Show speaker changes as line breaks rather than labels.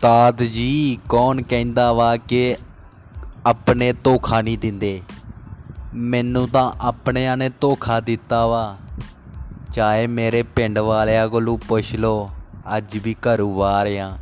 ਉਸਤਾਦ ਜੀ, ਕੌਣ ਕਹਿੰਦਾ ਵਾ ਕਿ ਆਪਣੇ ਧੋਖਾ ਨਹੀਂ ਦਿੰਦੇ? ਮੈਨੂੰ ਤਾਂ ਆਪਣਿਆਂ ਨੇ ਧੋਖਾ ਦਿੱਤਾ ਵਾ। ਚਾਹੇ ਮੇਰੇ ਪਿੰਡ ਵਾਲਿਆਂ ਕੋਲੋਂ ਪੁੱਛ ਲਓ, ਅੱਜ ਵੀ ਘਰੋਂ ਬਾਹਰ ਆ।